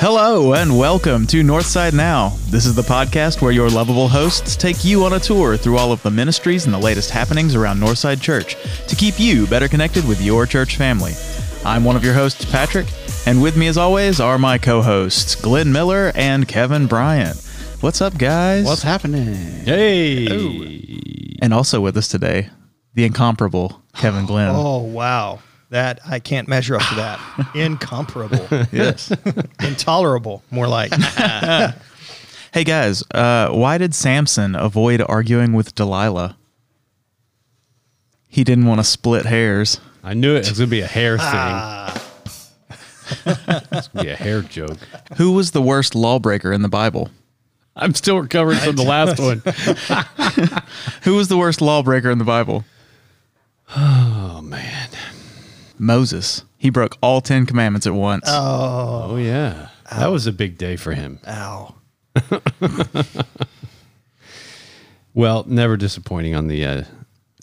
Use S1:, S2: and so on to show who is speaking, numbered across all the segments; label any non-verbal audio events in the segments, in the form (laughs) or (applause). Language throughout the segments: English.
S1: Hello and welcome to Northside Now. This is the podcast where your lovable hosts take you on a tour through all of the ministries and the latest happenings around Northside Church to keep you better connected with your church family. I'm one of your hosts, Patrick, and with me as always are my co-hosts, Glenn Miller and Kevin Bryant. What's up, guys?
S2: What's happening?
S3: Hey.
S1: and also with us today, the incomparable Kevin Glenn.
S2: Oh wow, that I can't measure up to that. (laughs) Incomparable,
S1: Yes. (laughs)
S2: intolerable, more like. (laughs)
S1: hey guys, uh, why did Samson avoid arguing with Delilah? He didn't want to split hairs.
S3: I knew it it was going to be a hair thing.
S2: Ah.
S3: it's going to be a hair joke.
S1: Who was the worst lawbreaker in the Bible?
S3: I'm still recovering from the last one.
S1: Who was the worst lawbreaker in the Bible? (sighs)
S3: Oh, man.
S1: Moses. He broke all 10 commandments at once.
S3: Oh, Oh, yeah. That was a big day for him.
S2: Ow. (laughs)
S3: Well, never disappointing on the uh,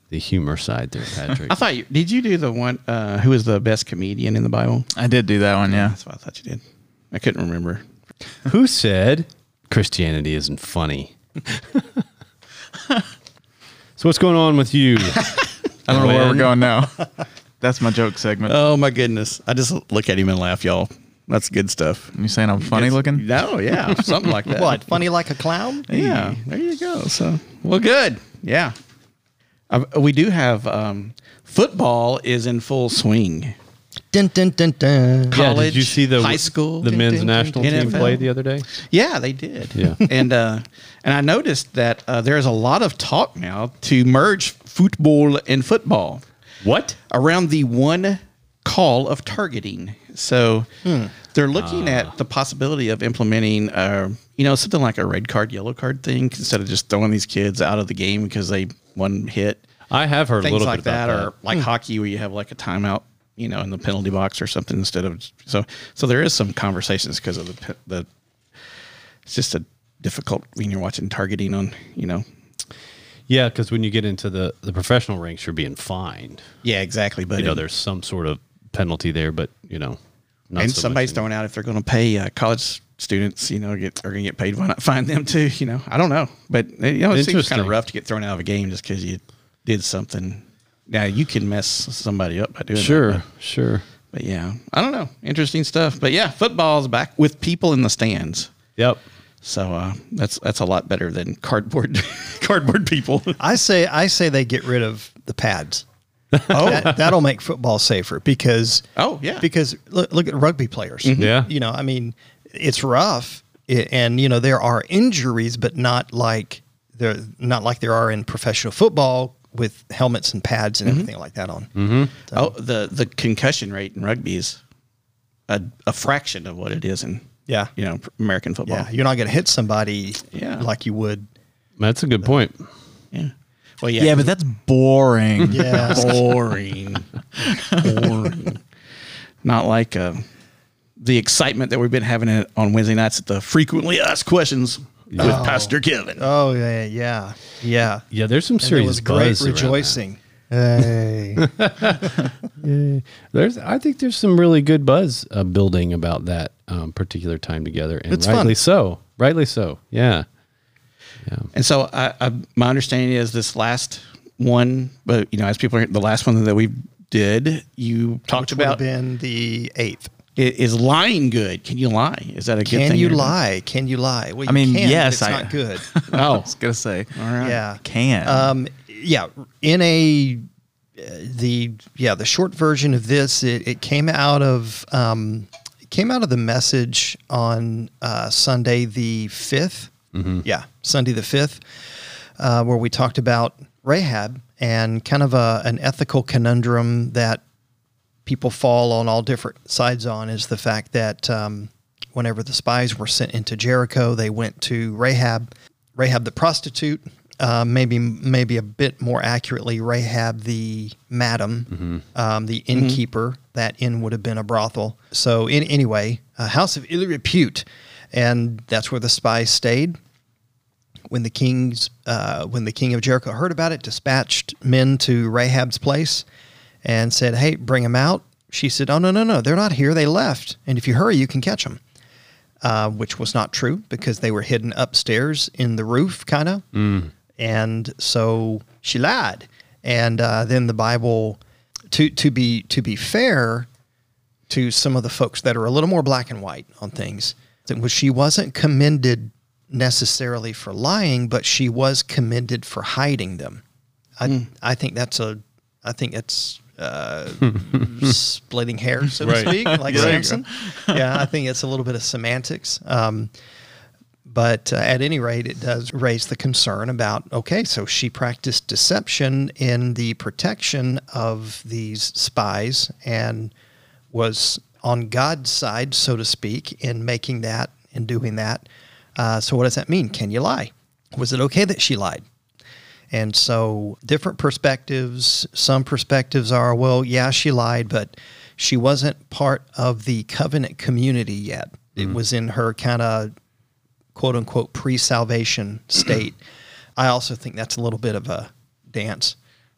S3: the humor side there, Patrick. (laughs)
S4: I thought you did. You do the one uh, who was the best comedian in the Bible?
S1: I did do that one, yeah.
S4: That's what I thought you did. I couldn't remember. (laughs)
S3: Who said Christianity isn't funny? so what's going on with you?
S1: I don't know where we're going now. That's my joke segment.
S4: Oh my goodness! I just look at him and laugh, y'all. That's good stuff.
S1: you saying I'm funny
S4: It's-
S1: looking?
S4: No, yeah, something like that.
S2: What? Funny like a clown?
S4: Yeah, there you go. So, well, good. Yeah, uh, we do have um, football is in full swing.
S2: Dun, dun, dun, dun.
S3: Yeah, did you see the
S4: high school,
S3: the men's national team
S4: NFL.
S3: play the other day?
S4: Yeah, they did.
S3: Yeah. (laughs)
S4: and uh, and I noticed that uh, there's a lot of talk now to merge football and football
S3: What?
S4: around the one call of targeting. So
S3: Hmm.
S4: they're looking
S3: Ah.
S4: at the possibility of implementing, uh, you know, something like a red card, yellow card thing instead of just throwing these kids out of the game because they one hit.
S3: I have heard a
S4: Things
S3: little
S4: like
S3: bit about
S4: that,
S3: that.
S4: or like hockey where you have like a timeout, you know, in the penalty box or something instead of so. So there is some conversations because of the the. It's just a difficult when you're watching targeting on, you know.
S3: Yeah, because when you get into the, the professional ranks, you're being fined.
S4: Yeah, exactly. But
S3: You know, there's some sort of penalty there, but you know, not
S4: and
S3: so
S4: somebody's throwing out if they're going to pay uh, college students, you know, get are going to get paid. Why not find them too? You know, I don't know, but uh, you know, it seems kind of rough to get thrown out of a game just because you did something. Now you can mess somebody up by doing
S3: Sure,
S4: that.
S3: sure.
S4: But, but yeah, I don't know. Interesting stuff. But yeah, football's back with people in the stands.
S3: Yep.
S4: So uh, that's that's a lot better than cardboard (laughs) cardboard people.
S2: I say I say they get rid of the pads. (laughs) Oh, that, that'll make football safer because
S4: Oh, yeah.
S2: because look, look at rugby players.
S3: Yeah.
S2: you know, I mean, it's rough, and you know there are injuries, but not like there not like there are in professional football with helmets and pads and everything like that on. Mm-hmm.
S4: Oh, the the concussion rate in rugby is a, a fraction of what it is in
S2: Yeah,
S4: you know American football.
S2: yeah, you're not going to hit somebody
S4: Yeah.
S2: like you would.
S3: That's a good point.
S4: Yeah. Well, yeah.
S1: Yeah, but that's boring. (laughs)
S2: Yeah, (laughs)
S4: boring. boring. Not like uh, the excitement that we've been having it on Wednesday nights at the frequently asked questions with Pastor Kevin.
S2: oh yeah, yeah, yeah.
S3: Yeah, there's some
S2: And there
S3: serious
S2: was great
S3: buzz that.
S2: rejoicing. Hey. (laughs)
S3: There's, I think there's some really good buzz uh, building about that um, particular time together, and
S2: It's
S3: rightly
S2: fun.
S3: so. Rightly so. Yeah. Yeah.
S4: And so I, I, my understanding is this last one, but you know, as people are the last one that we did, you talked
S2: Which would have
S4: about
S2: been the eighth.
S4: i- is lying good? Can you lie? Is that a good thing?
S2: Can you
S4: or
S2: lie? Can you lie? Well, you
S1: I mean,
S2: can, but
S1: yes,
S2: it's
S1: I-
S2: not good. (laughs)
S4: Oh, (laughs) I
S1: was going to say.
S4: all right.
S2: yeah,
S1: Can.
S2: Um, yeah, in a uh, the yeah the short version of this, it, it came out of um, it came out of the message on uh, Sunday the 5th Yeah, Sunday the fifth, uh, where we talked about Rahab and kind of a, an ethical conundrum that people fall on all different sides on is the fact that um, whenever the spies were sent into Jericho, they went to Rahab, Rahab the prostitute, uh, maybe maybe a bit more accurately, Rahab the madam, um, the innkeeper. That inn would have been a brothel. So in, anyway, a house of ill repute, and that's where the spies stayed when the king's uh, when the king of Jericho heard about it, dispatched men to Rahab's place and said, "Hey, bring them out." She said, "Oh no, no, no, they're not here. They left. And if you hurry, you can catch them." uh, which was not true because they were hidden upstairs in the roof, kind of. And so she lied. And uh, then the Bible, to to be to be fair to some of the folks that are a little more black and white on things, that was she wasn't commended necessarily for lying, but she was commended for hiding them. I I think that's a I think that's uh, (laughs) splitting hair, so to
S3: Right.
S2: speak, like
S1: There.
S2: Samson. Yeah, I think it's a little bit of semantics. Um, but uh, at any rate, it does raise the concern about okay, so she practiced deception in the protection of these spies and was on God's side, so to speak, in making that and doing that. Uh, so, what does that mean? Can you lie? Was it okay that she lied? And so, different perspectives. Some perspectives are, well, yeah, she lied, but she wasn't part of the covenant community yet. It was in her kind of quote unquote pre salvation state. (clears throat) I also think that's a little bit of a dance.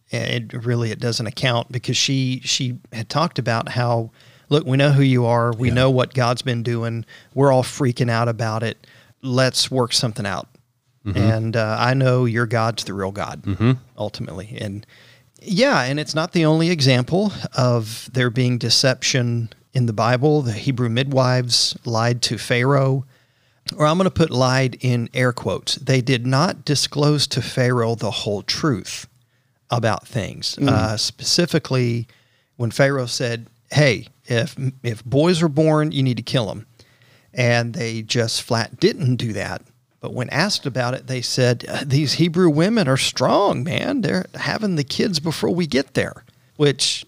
S2: It really it doesn't account because she she had talked about how look, we know who you are, we know what God's been doing, we're all freaking out about it. Let's work something out. And uh, I know your God's the real God, ultimately. And yeah, and it's not the only example of there being deception in the Bible. The Hebrew midwives lied to Pharaoh, or I'm going to put lied in air quotes. They did not disclose to Pharaoh the whole truth about things. Uh, specifically, when Pharaoh said, "Hey, if if boys are born, you need to kill them," and they just flat didn't do that. But when asked about it, they said, "Uh, These Hebrew women are strong, man. They're having the kids before we get there. Which,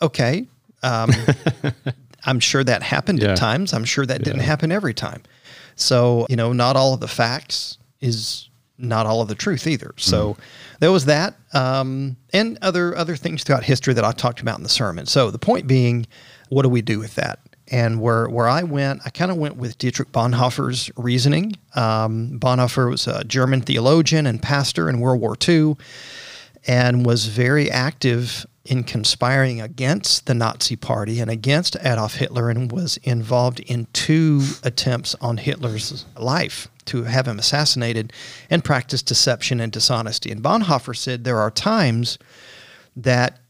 S2: okay, um, (laughs) I'm sure that happened
S3: Yeah.
S2: at times. I'm sure that didn't happen every time. So, you know, not all of the facts is not all of the truth either. So there was that, um, and other other things throughout history that I talked about in the sermon. So the point being, what do we do with that? And where where I went, I kind of went with Dietrich Bonhoeffer's reasoning. Um, Bonhoeffer was a German theologian and pastor in World War II, and was very active in conspiring against the Nazi Party and against Adolf Hitler, and was involved in two attempts on Hitler's life to have him assassinated, and practiced deception and dishonesty. And Bonhoeffer said there are times that,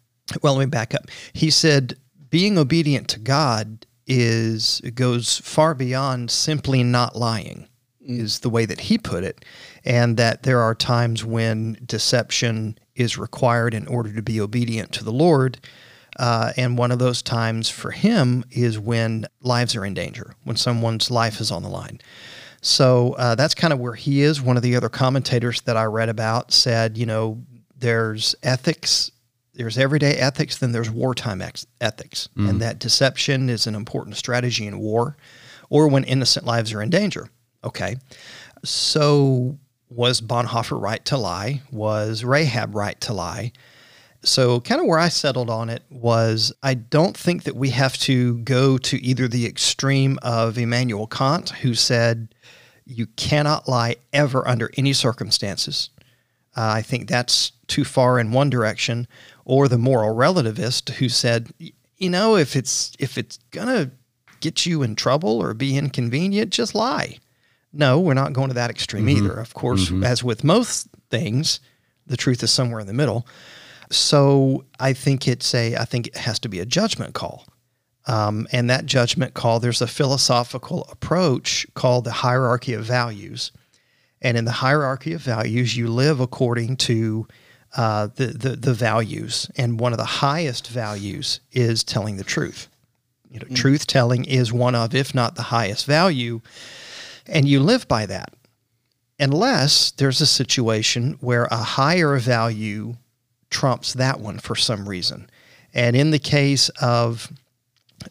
S2: well, let me back up. He said being obedient to God is goes far beyond simply not lying mm. is the way that he put it and that there are times when deception is required in order to be obedient to the lord uh, and one of those times for him is when lives are in danger when someone's life is on the line. So uh, that's kind of where he is. One of the other commentators that i read about said you know there's ethics there's everyday ethics, then there's wartime ex- ethics, and that deception is an important strategy in war, or when innocent lives are in danger. Okay, so was Bonhoeffer right to lie? Was Rahab right to lie? So, kind of where I settled on it was I don't think that we have to go to either the extreme of Immanuel Kant, who said you cannot lie ever under any circumstances. Uh, I think that's too far in one direction, or the moral relativist who said, you know, if it's if it's gonna get you in trouble or be inconvenient, just lie. No, we're not going to that extreme either. Of course, as with most things, the truth is somewhere in the middle. So I think it's a I think it has to be a judgment call. Um, and that judgment call, there's a philosophical approach called the hierarchy of values. And in the hierarchy of values, you live according to uh, the, the the values. And one of the highest values is telling the truth. You know, truth telling is one of, if not the highest value, and you live by that. Unless there's a situation where a higher value trumps that one for some reason. And in the case of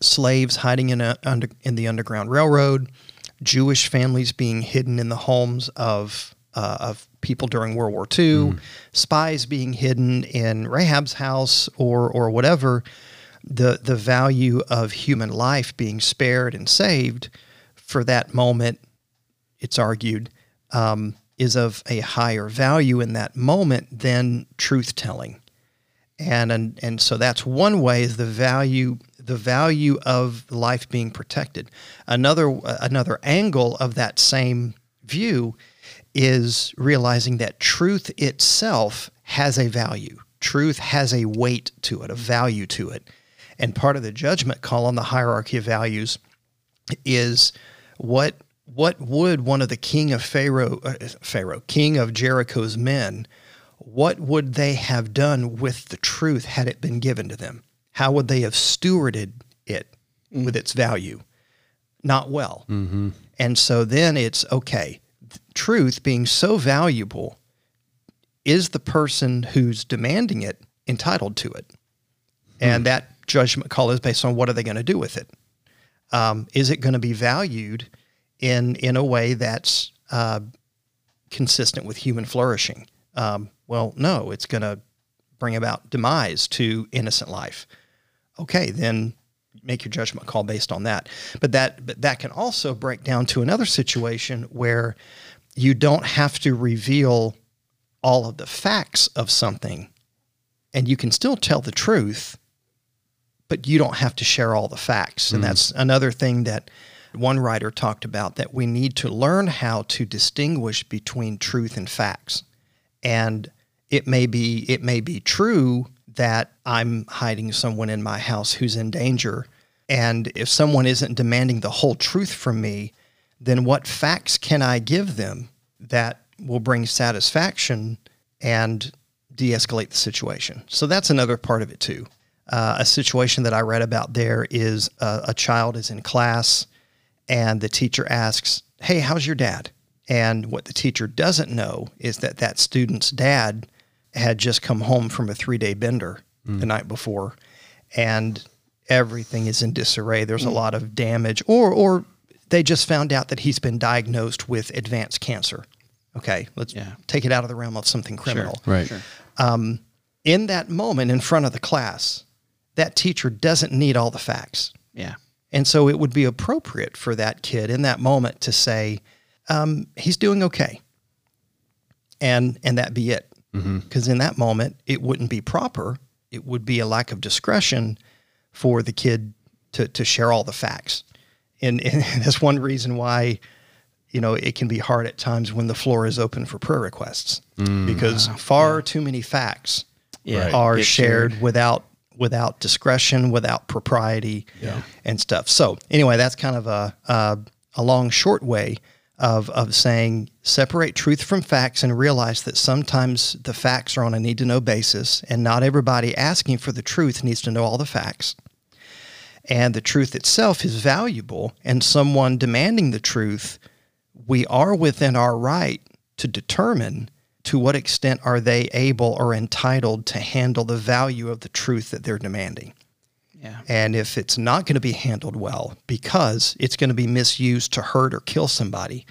S2: slaves hiding in a under in the underground railroad, Jewish families being hidden in the homes of uh, of people during World War II, spies being hidden in Rahab's house or or whatever. The the value of human life being spared and saved for that moment, it's argued, um, is of a higher value in that moment than truth telling and, and and so that's one way is the value the value of life being protected. Another another angle of that same view is realizing that truth itself has a value. Truth has a weight to it, a value to it. And part of the judgment call on the hierarchy of values is what what would one of the king of Pharaoh uh, Pharaoh king of Jericho's men what would they have done with the truth had it been given to them? How would they have stewarded it with its value? Not well. And so then it's okay, truth being so valuable, is the person who's demanding it entitled to it? And that judgment call is based on what are they going to do with it? Um, is it going to be valued in in a way that's uh, consistent with human flourishing? Um, well, no, it's going to bring about demise to innocent life. Okay, then make your judgment call based on that. But that but that can also break down to another situation where you don't have to reveal all of the facts of something and you can still tell the truth but you don't have to share all the facts. And that's another thing that one writer talked about that we need to learn how to distinguish between truth and facts. And it may be it may be true that I'm hiding someone in my house who's in danger. And if someone isn't demanding the whole truth from me, then what facts can I give them that will bring satisfaction and de escalate the situation? So that's another part of it, too. Uh, a situation that I read about there is a, a child is in class and the teacher asks, Hey, how's your dad? And what the teacher doesn't know is that that student's dad had just come home from a three day bender hmm. the night before and everything is in disarray. There's a hmm. lot of damage, or, or they just found out that he's been diagnosed with advanced cancer. Okay, let's
S4: Yeah.
S2: take it out of the realm of something criminal
S3: Right. Sure.
S2: Um, in that moment in front of the class, that teacher doesn't need all the facts.
S4: Yeah.
S2: And so it would be appropriate for that kid in that moment to say, um, he's doing okay. And, and that be it. Because in that moment, it wouldn't be proper. It would be a lack of discretion for the kid to, to share all the facts. And, and (laughs) that's one reason why, you know, it can be hard at times when the floor is open for prayer requests because far too many facts
S4: Yeah.
S2: are
S4: Get
S2: shared without without discretion, without propriety, and stuff. So anyway, that's kind of a a, a long, short way of of saying separate truth from facts and realize that sometimes the facts are on a need to know basis, and not everybody asking for the truth needs to know all the facts. And the truth itself is valuable, and someone demanding the truth, we are within our right to determine to what extent are they able or entitled to handle the value of the truth that they're demanding.
S4: Yeah.
S2: And if it's not going to be handled well because it's going to be misused to hurt or kill somebody,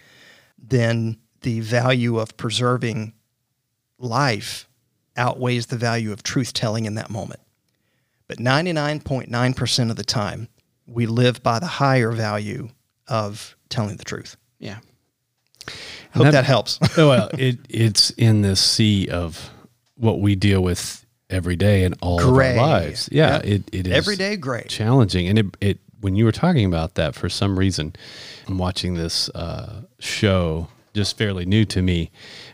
S2: then the value of preserving life outweighs the value of truth telling in that moment. But 99.9% of the time, we live by the higher value of telling the truth.
S4: Yeah.
S2: Hope
S3: that-
S2: that, helps. (laughs)
S3: oh, well, it it's in this sea of what we deal with every day in all
S2: Gray.
S3: of our lives. Yeah,
S2: Yep.
S3: it, it is
S2: Everyday gray.
S3: challenging, and it it when you were talking about that for some reason, I'm watching this uh, show just fairly new to me,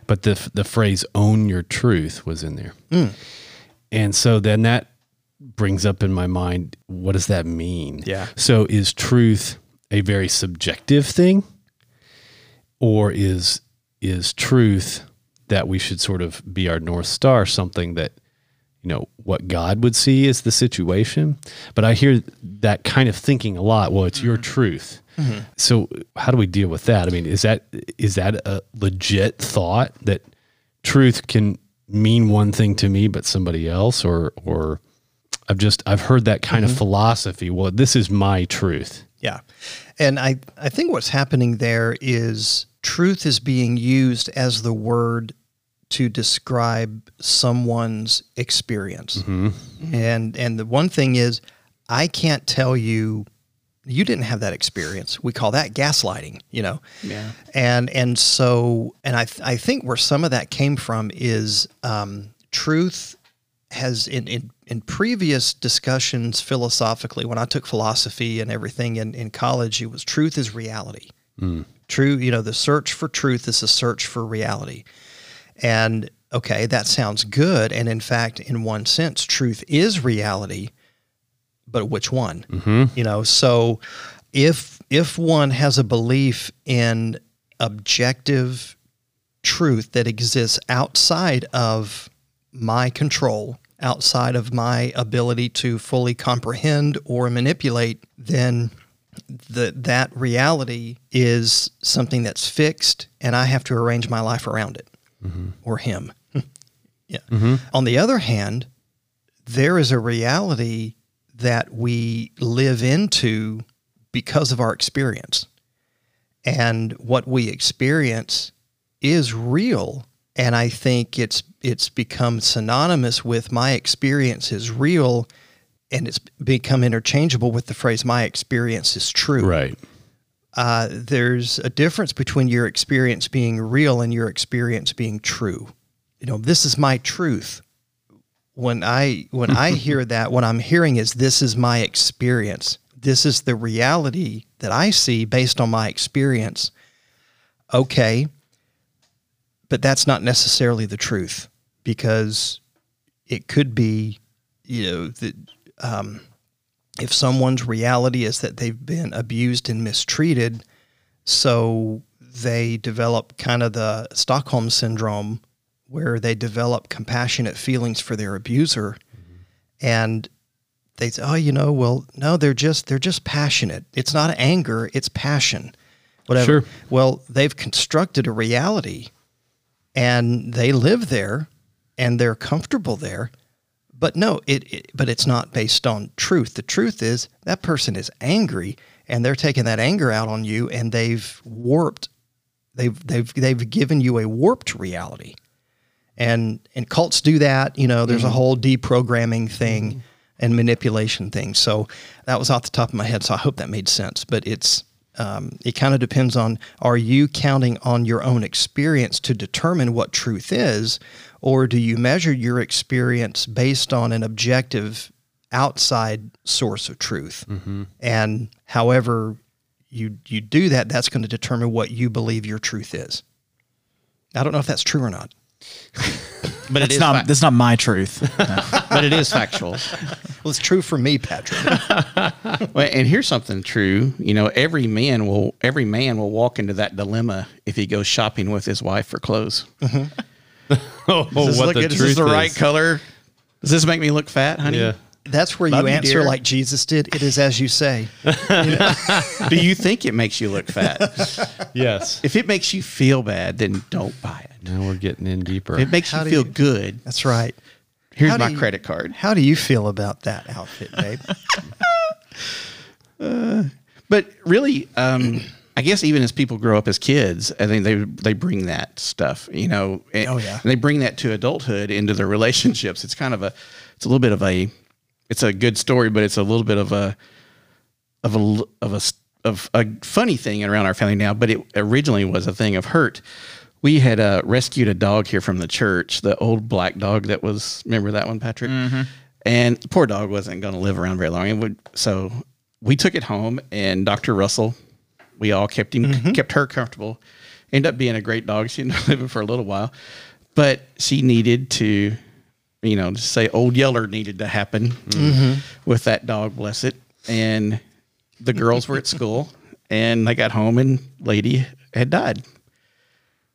S3: but the the phrase "own your truth" was in there, and so then that brings up in my mind what does that mean?
S2: Yeah.
S3: So is truth a very subjective thing? Or is is truth that we should sort of be our north star something that you know what god would see as the situation? But i hear that kind of thinking a lot well it's your mm-hmm. truth. Mm-hmm. So how do we deal with that? I mean is that is that a legit thought that truth can mean one thing to me but somebody else? Or or i've just i've heard that kind of mm-hmm. philosophy well this is my truth.
S2: Yeah. And I, I think what's happening there is truth is being used as the word to describe someone's experience. And and the one thing is I can't tell you you didn't have that experience. We call that gaslighting, you know.
S4: Yeah.
S2: And and so and I th- I think where some of that came from is um, truth has in, in in previous discussions philosophically, when I took philosophy and everything in, in college, it was truth is reality. True, you know, the search for truth is a search for reality. And okay, that sounds good. And in fact, in one sense, truth is reality, but which one? Mm-hmm. You know, so if if one has a belief in objective truth that exists outside of my control, outside of my ability to fully comprehend or manipulate, then the, that reality is something that's fixed and I have to arrange my life around it mm-hmm. or him. (laughs) yeah. Mm-hmm. On the other hand, there is a reality that we live into because of our experience. And what we experience is real. And I think it's it's become synonymous with my experience is real and it's become interchangeable with the phrase my experience is true
S3: Right.
S2: uh, there's a difference between your experience being real and your experience being true. You know, this is my truth. When I when I (laughs) hear that, what I'm hearing is this is my experience. This is the reality that I see based on my experience. Okay, but that's not necessarily the truth because it could be, you know, that um, if someone's reality is that they've been abused and mistreated, so they develop kind of the Stockholm syndrome where they develop compassionate feelings for their abuser and they say, "Oh, you know, well, no, they're just they're just passionate. It's not anger, it's passion." Whatever.
S3: Sure.
S2: Well, they've constructed a reality and they live there and they're comfortable there. But no, it, it but it's not based on truth. The truth is that person is angry and they're taking that anger out on you and they've warped they've they've they've given you a warped reality. And and cults do that, you know, there's a whole deprogramming thing and manipulation thing. So that was off the top of my head, so I hope that made sense. But it's um, it kind of depends on are you counting on your own experience to determine what truth is, or do you measure your experience based on an objective outside source of truth? Mm-hmm. And however you you do that, that's going to determine what you believe your truth is. I don't know if that's true or not. (laughs)
S4: But it
S1: not
S4: fac-
S1: that's not my truth. (laughs)
S4: but it is factual. (laughs)
S2: Well, it's true for me, Patrick.
S4: Well, and here's something true. You know, every man will every man will walk into that dilemma if he goes shopping with his wife for clothes. Mm-hmm. (laughs)
S3: Oh,
S4: Does this
S3: what
S4: look
S3: the
S4: good? Is this the right
S3: is.
S4: color? Does this make me look fat, honey?
S3: Yeah.
S2: That's where
S4: Love
S2: you
S4: you,
S2: answer
S4: dear.
S2: like Jesus did. It is as you say. (laughs)
S4: Do you think it makes you look fat? (laughs)
S3: Yes.
S4: if it makes you feel bad, then don't buy it.
S3: Now we're getting in deeper.
S4: If it makes
S2: How
S4: you feel
S2: you-
S4: good,
S2: That's right.
S4: here's
S2: How
S4: my
S2: you-
S4: credit card.
S2: How do you feel about that outfit, babe?
S4: But really, um, I guess even as people grow up as kids, I think they they bring that stuff, you know. and-
S2: Oh, yeah.
S4: and they bring that to adulthood into their relationships. It's kind of a, it's a little bit of a, it's a good story, but it's a little bit of a, of a of a of a funny thing around our family now. But it originally was a thing of hurt. We had uh, rescued a dog here from the church, the old black dog that was. Remember that one, Patrick? And the poor dog wasn't going to live around very long. And would, so we took it home, and Dr. Russell, we all kept him, mm-hmm. kept her comfortable. Ended up being a great dog. She ended up (laughs) living for a little while, but she needed to, you know, to say old Yeller needed to happen mm, mm-hmm. with that dog, bless it. And the girls were at (laughs) school, and they got home, and lady had died.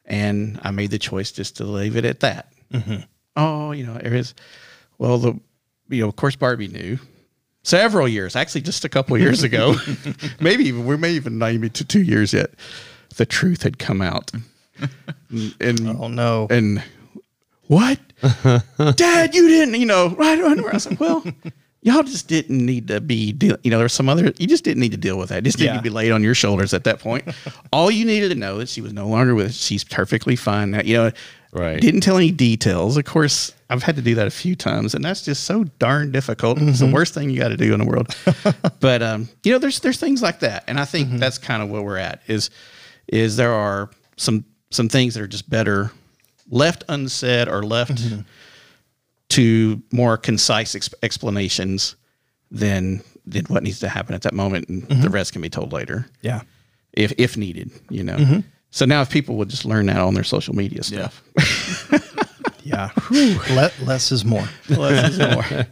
S4: And I made the choice just to leave it at that. Mm-hmm. Oh, you know, it is. Well, the you know, of course, Barbie knew several years, actually, just a couple years ago, (laughs) maybe even we may even not even to two years yet. The truth had come out, and (laughs)
S2: Oh no.
S4: and what, (laughs) Dad? You didn't, you know, right? right, right. I was like, well. Y'all just didn't need to be, deal, you know, there's some other, you just didn't need to deal with that. It just didn't
S2: Yeah.
S4: need to be laid on your shoulders at that point. All you needed to know is she was no longer with. She's perfectly fine. now. You know,
S3: Right.
S4: didn't tell any details. Of course, I've had to do that a few times, and that's just so darn difficult. It's the mm-hmm. worst thing you got to do in the world. (laughs) but um, you know, there's there's things like that, and I think mm-hmm. that's kind of where we're at. Is is there are some some things that are just better left unsaid or left mm-hmm. to more concise ex- explanations than than what needs to happen at that moment, and the rest can be told later
S2: Yeah.
S4: if if needed. You know. So now, if people would just learn that on their social media stuff, (laughs)
S2: Yeah. Le- less is more. (laughs)
S4: less is more.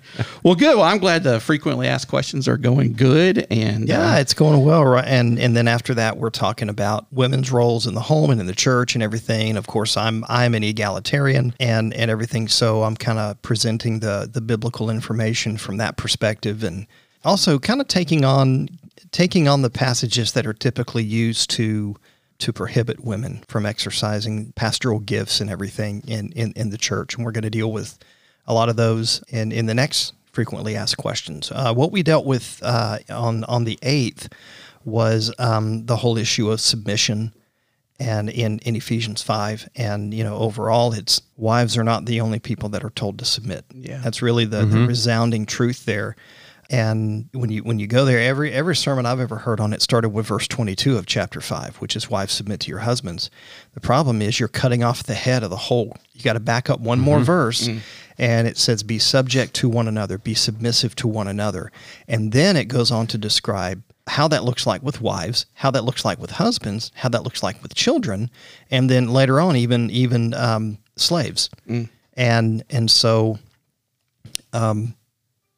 S4: well, good. Well, I'm glad the frequently asked questions are going good, and
S2: Yeah,
S4: uh,
S2: it's going well, right? And and then after that, we're talking about women's roles in the home and in the church and everything. Of course, I'm I'm an egalitarian and and everything, so I'm kind of presenting the the biblical information from that perspective, and also kind of taking on taking on the passages that are typically used to to prohibit women from exercising pastoral gifts and everything in in, in the church, and we're going to deal with a lot of those in in the next frequently asked questions. Uh, what we dealt with uh, on on the eighth was um, the whole issue of submission, and in in Ephesians five, and you know overall, it's wives are not the only people that are told to submit.
S4: Yeah.
S2: that's really the, the resounding truth there. And when you when you go there, every every sermon I've ever heard on it started with verse 22 of chapter 5, which is wives submit to your husbands. The problem is you're cutting off the head of the whole. You got to back up one more mm-hmm. verse mm-hmm. and it says be subject to one another, be submissive to one another. And then it goes on to describe how that looks like with wives, how that looks like with husbands, how that looks like with children, and then later on even even um, slaves. Mm. And and so um,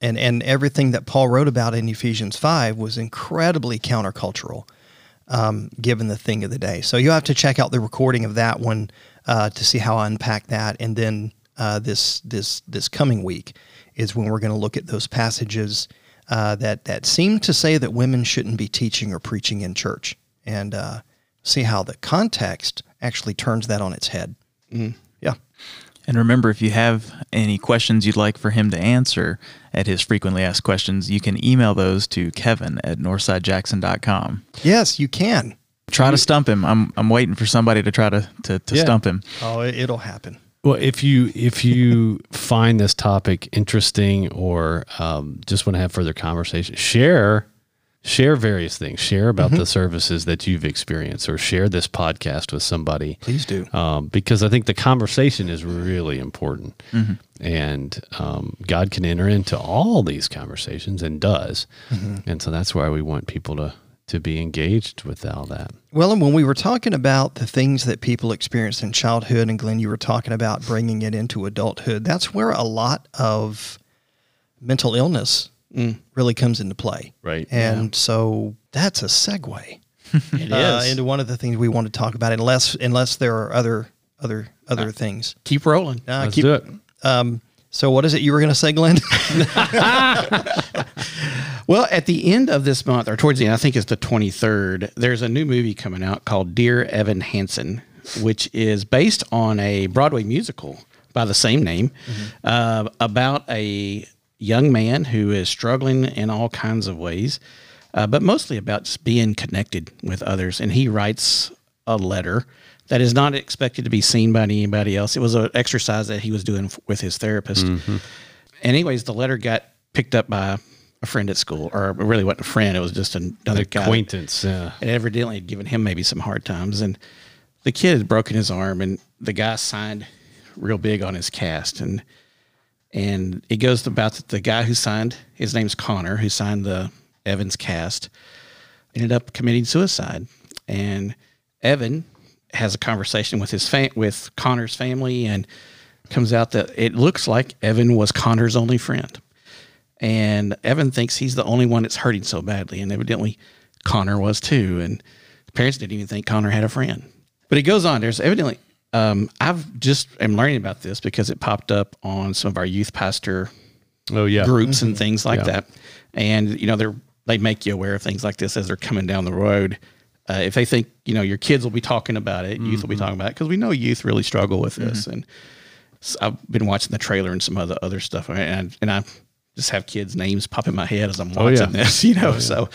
S2: and and everything that Paul wrote about in Ephesians five was incredibly countercultural, um, given the thing of the day. So you have to check out the recording of that one uh, to see how I unpack that, and then uh, this this this coming week is when we're going to look at those passages uh, that that seem to say that women shouldn't be teaching or preaching in church, and uh, see how the context actually turns that on its head. Yeah.
S1: And remember, if you have any questions you'd like for him to answer at his frequently asked questions, you can email those to kevin at northsidejackson.com.
S2: Yes, you can.
S1: Try to stump him. I'm, I'm waiting for somebody to try to, to, to
S3: Yeah.
S1: stump him.
S2: Oh, it- it'll happen.
S3: Well, if you if you find this topic interesting or um, just want to have further conversation, share share various things. Share about the services that you've experienced, or share this podcast with somebody.
S2: Please do.
S3: um, because I think the conversation is really important, and um, God can enter into all these conversations and does, and so that's why we want people to to be engaged with all that.
S2: Well, and when we were talking about the things that people experience in childhood, and Glenn, you were talking about bringing it into adulthood, that's where a lot of mental illness really comes into play.
S3: Right.
S2: And so that's a segue (laughs)
S4: it
S2: uh,
S4: is.
S2: into one of the things we want to talk about, unless unless there are other other other things.
S4: Keep rolling.
S2: Uh,
S3: Let's
S2: keep-
S3: do it.
S2: Um, so what is it you were going to say, Glenn? (laughs) (laughs)
S4: Well, at the end of this month, or towards the end, I think it's the 23rd, there's a new movie coming out called Dear Evan Hansen, which is based on a Broadway musical by the same name uh, about a young man who is struggling in all kinds of ways, uh, but mostly about just being connected with others. And he writes a letter that is not expected to be seen by anybody else. It was an exercise that he was doing with his therapist. And anyways, the letter got picked up by a friend at school, or really wasn't a friend. It was just another guy.
S3: Acquaintance. Yeah.
S4: And evidently had given him maybe some hard times. And the kid had broken his arm, and the guy signed real big on his cast. And and it goes about that the guy who signed, his name's Connor, who signed the Evans cast, ended up committing suicide. And Evan has a conversation with his fam- with Connor's family, and comes out that it looks like Evan was Connor's only friend. And Evan thinks he's the only one that's hurting so badly, and evidently Connor was too. And the parents didn't even think Connor had a friend. But it goes on. There's evidently um, I've just am learning about this because it popped up on some of our youth pastor
S3: Oh yeah.
S4: groups and things like
S3: Yeah.
S4: that. And you know, they're they make you aware of things like this as they're coming down the road. Uh, if they think you know your kids will be talking about it, youth will be talking about it because we know youth really struggle with this. And I've been watching the trailer and some other other stuff, and and I just have kids' names pop in my head as I'm watching
S3: yeah.
S4: this. (laughs) You know, so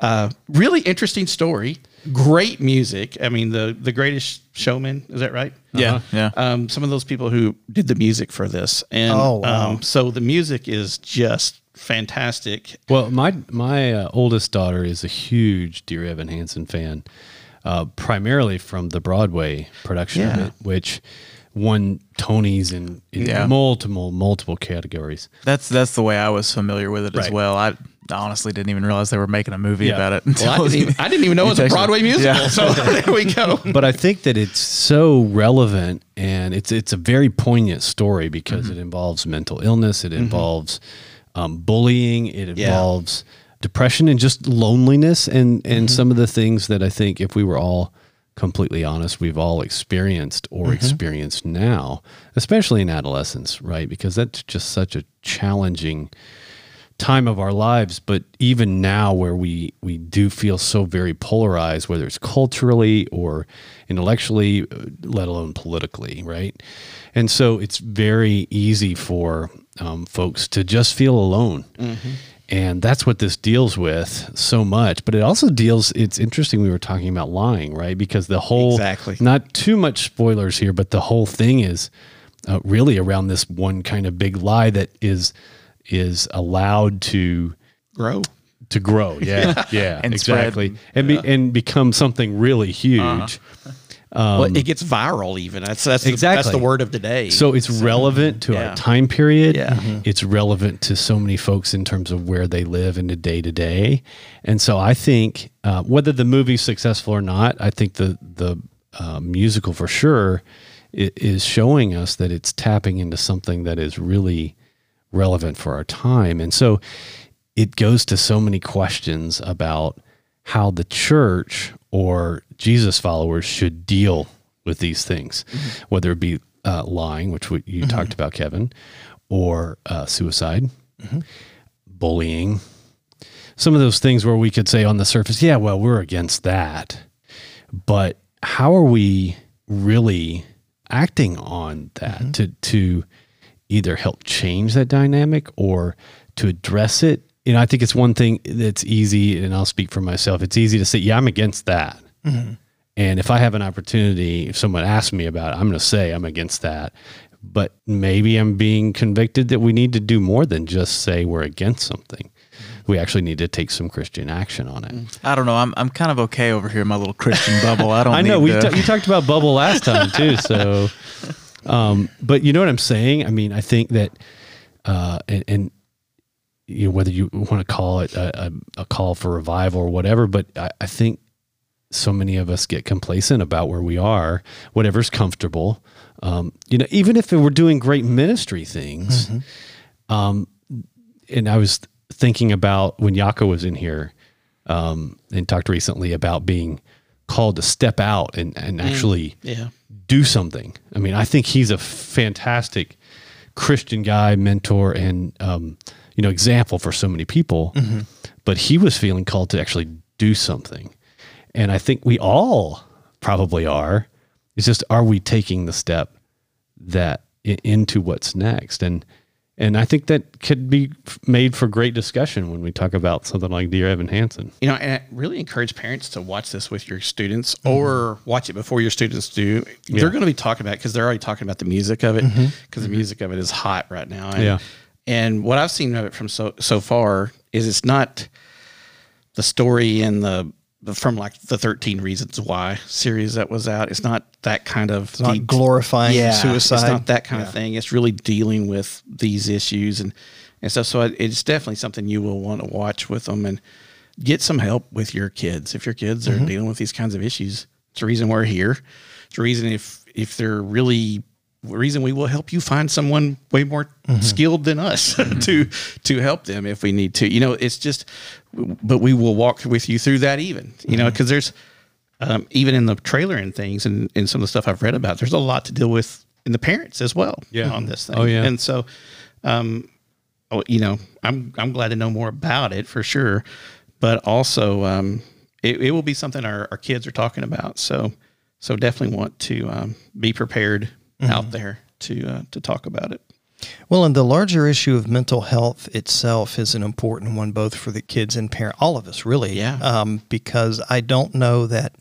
S4: uh, really interesting story, great music. I mean, the the Greatest Showman is that right?
S1: Yeah. Yeah.
S4: um, some of those people who did the music for this. And
S2: Oh, wow.
S4: um, so the music is just fantastic.
S3: Well, my my uh, oldest daughter is a huge Dear Evan Hansen fan, uh, primarily from the Broadway production of it, which won Tonys in, in
S1: Yeah.
S3: multiple multiple categories.
S1: That's that's the way I was familiar with it as well. I honestly didn't even realize they were making a movie
S3: Yeah.
S1: about it.
S4: Well, I
S1: until
S4: didn't even, I didn't even know it was a
S1: texted-
S4: Broadway musical.
S1: Yeah.
S4: So (laughs) there we go. (laughs)
S3: but I think that it's so relevant and it's it's a very poignant story because
S4: Mm-hmm.
S3: it involves mental illness, it involves um, bullying, it involves depression and just loneliness and and
S4: Mm-hmm.
S3: some of the things that I think if we were all completely honest, we've all experienced or
S4: Mm-hmm.
S3: experienced now, especially in adolescence, right? Because that's just such a challenging time of our lives but even now where we we do feel so very polarized whether it's culturally or intellectually uh, let alone politically right? And so it's very easy for um, folks to just feel alone. And that's what this deals with so much. But it also deals it's interesting we were talking about lying right? Because the whole
S4: Exactly.
S3: not too much spoilers here but the whole thing is uh, really around this one kind of big lie that is is allowed to
S4: Grow.
S3: to grow. (laughs) Yeah, yeah,
S1: And spread.
S3: exactly, and be, and become something really huge.
S4: well, it gets viral even. That's that's the, that's
S3: Exactly.
S4: the word of the day.
S3: So it's relevant to
S4: yeah.
S3: our time period.
S4: Yeah. Mhm.
S3: It's relevant to so many folks in terms of where they live in the day to day. And so I think uh, whether the movie's successful or not, I think the the uh, musical for sure i- is showing us that it's tapping into something that is really relevant for our time. And so it goes to so many questions about how the church or Jesus followers should deal with these things, whether it be uh, lying, which we, you talked about, Kevin, or uh, suicide, bullying, some of those things where we could say on the surface, yeah, well, we're against that. But how are we really acting on that to, to either help change that dynamic or to address it? You know, I think it's one thing that's easy, and I'll speak for myself. It's easy to say, yeah, I'm against that. Mm-hmm. And if I have an opportunity, if someone asks me about it, I'm going to say I'm against that. But maybe I'm being convicted that we need to do more than just say we're against something. Mm-hmm. We actually need to take some Christian action on it. Mm.
S1: I don't know. I'm I'm kind of okay over here in my little Christian bubble. I (laughs) don't.
S3: I know we
S1: to-
S3: ta- you talked about bubble last time too. So, (laughs) um, but you know what I'm saying? I mean, I think that, uh, and, and you know, whether you want to call it a, a, a call for revival or whatever, but I, I think so many of us get complacent about where we are, whatever's comfortable. Um, you know, even if we're doing great ministry things, um, and I was thinking about when Yako was in here um, and talked recently about being called to step out and, and actually
S4: yeah.
S3: Do something. I mean, I think he's a fantastic Christian guy, mentor, and um, you know, example for so many people. But he was feeling called to actually do something, and I think we all probably are. It's just, are we taking the step that into what's next? And and I think that could be made for great discussion when we talk about something like Dear Evan Hansen.
S4: You know, and I really encourage parents to watch this with your students mm-hmm. or watch it before your students do. They're going to be talking about because they're already talking about the music of it mm-hmm. because the mm-hmm. music of it is hot right now. And,
S3: Yeah.
S4: And what I've seen of it from so so far is it's not the story and the from like the 13 reasons why series that was out. It's not that kind of
S2: It's not glorifying suicide.
S4: it's not that kind of thing. It's really dealing with these issues and and stuff. So it's definitely something you will want to watch with them and get some help with your kids. If your kids
S2: Mm-hmm.
S4: are dealing with these kinds of issues it's the reason we're here. It's the reason if if they're really reason we will help you find someone way more
S2: Mm-hmm.
S4: skilled than us (laughs) to to help them if we need to you know it's just but we will walk with you through that even you know
S2: Mm-hmm.
S4: because there's um, even in the trailer and things and, and some of the stuff I've read about, there's a lot to deal with in the parents as well
S3: Yeah.
S4: on this thing.
S3: Oh, yeah.
S4: And so, um, oh, you know, I'm, I'm glad to know more about it for sure, but also, um, it, it will be something our, our kids are talking about. So, so definitely want to, um, be prepared
S3: Mm-hmm.
S4: out there to, uh, to talk about it.
S2: Well, and the larger issue of mental health itself is an important one, both for the kids and parent, all of us, really.
S4: Yeah.
S2: Um, because I don't know that,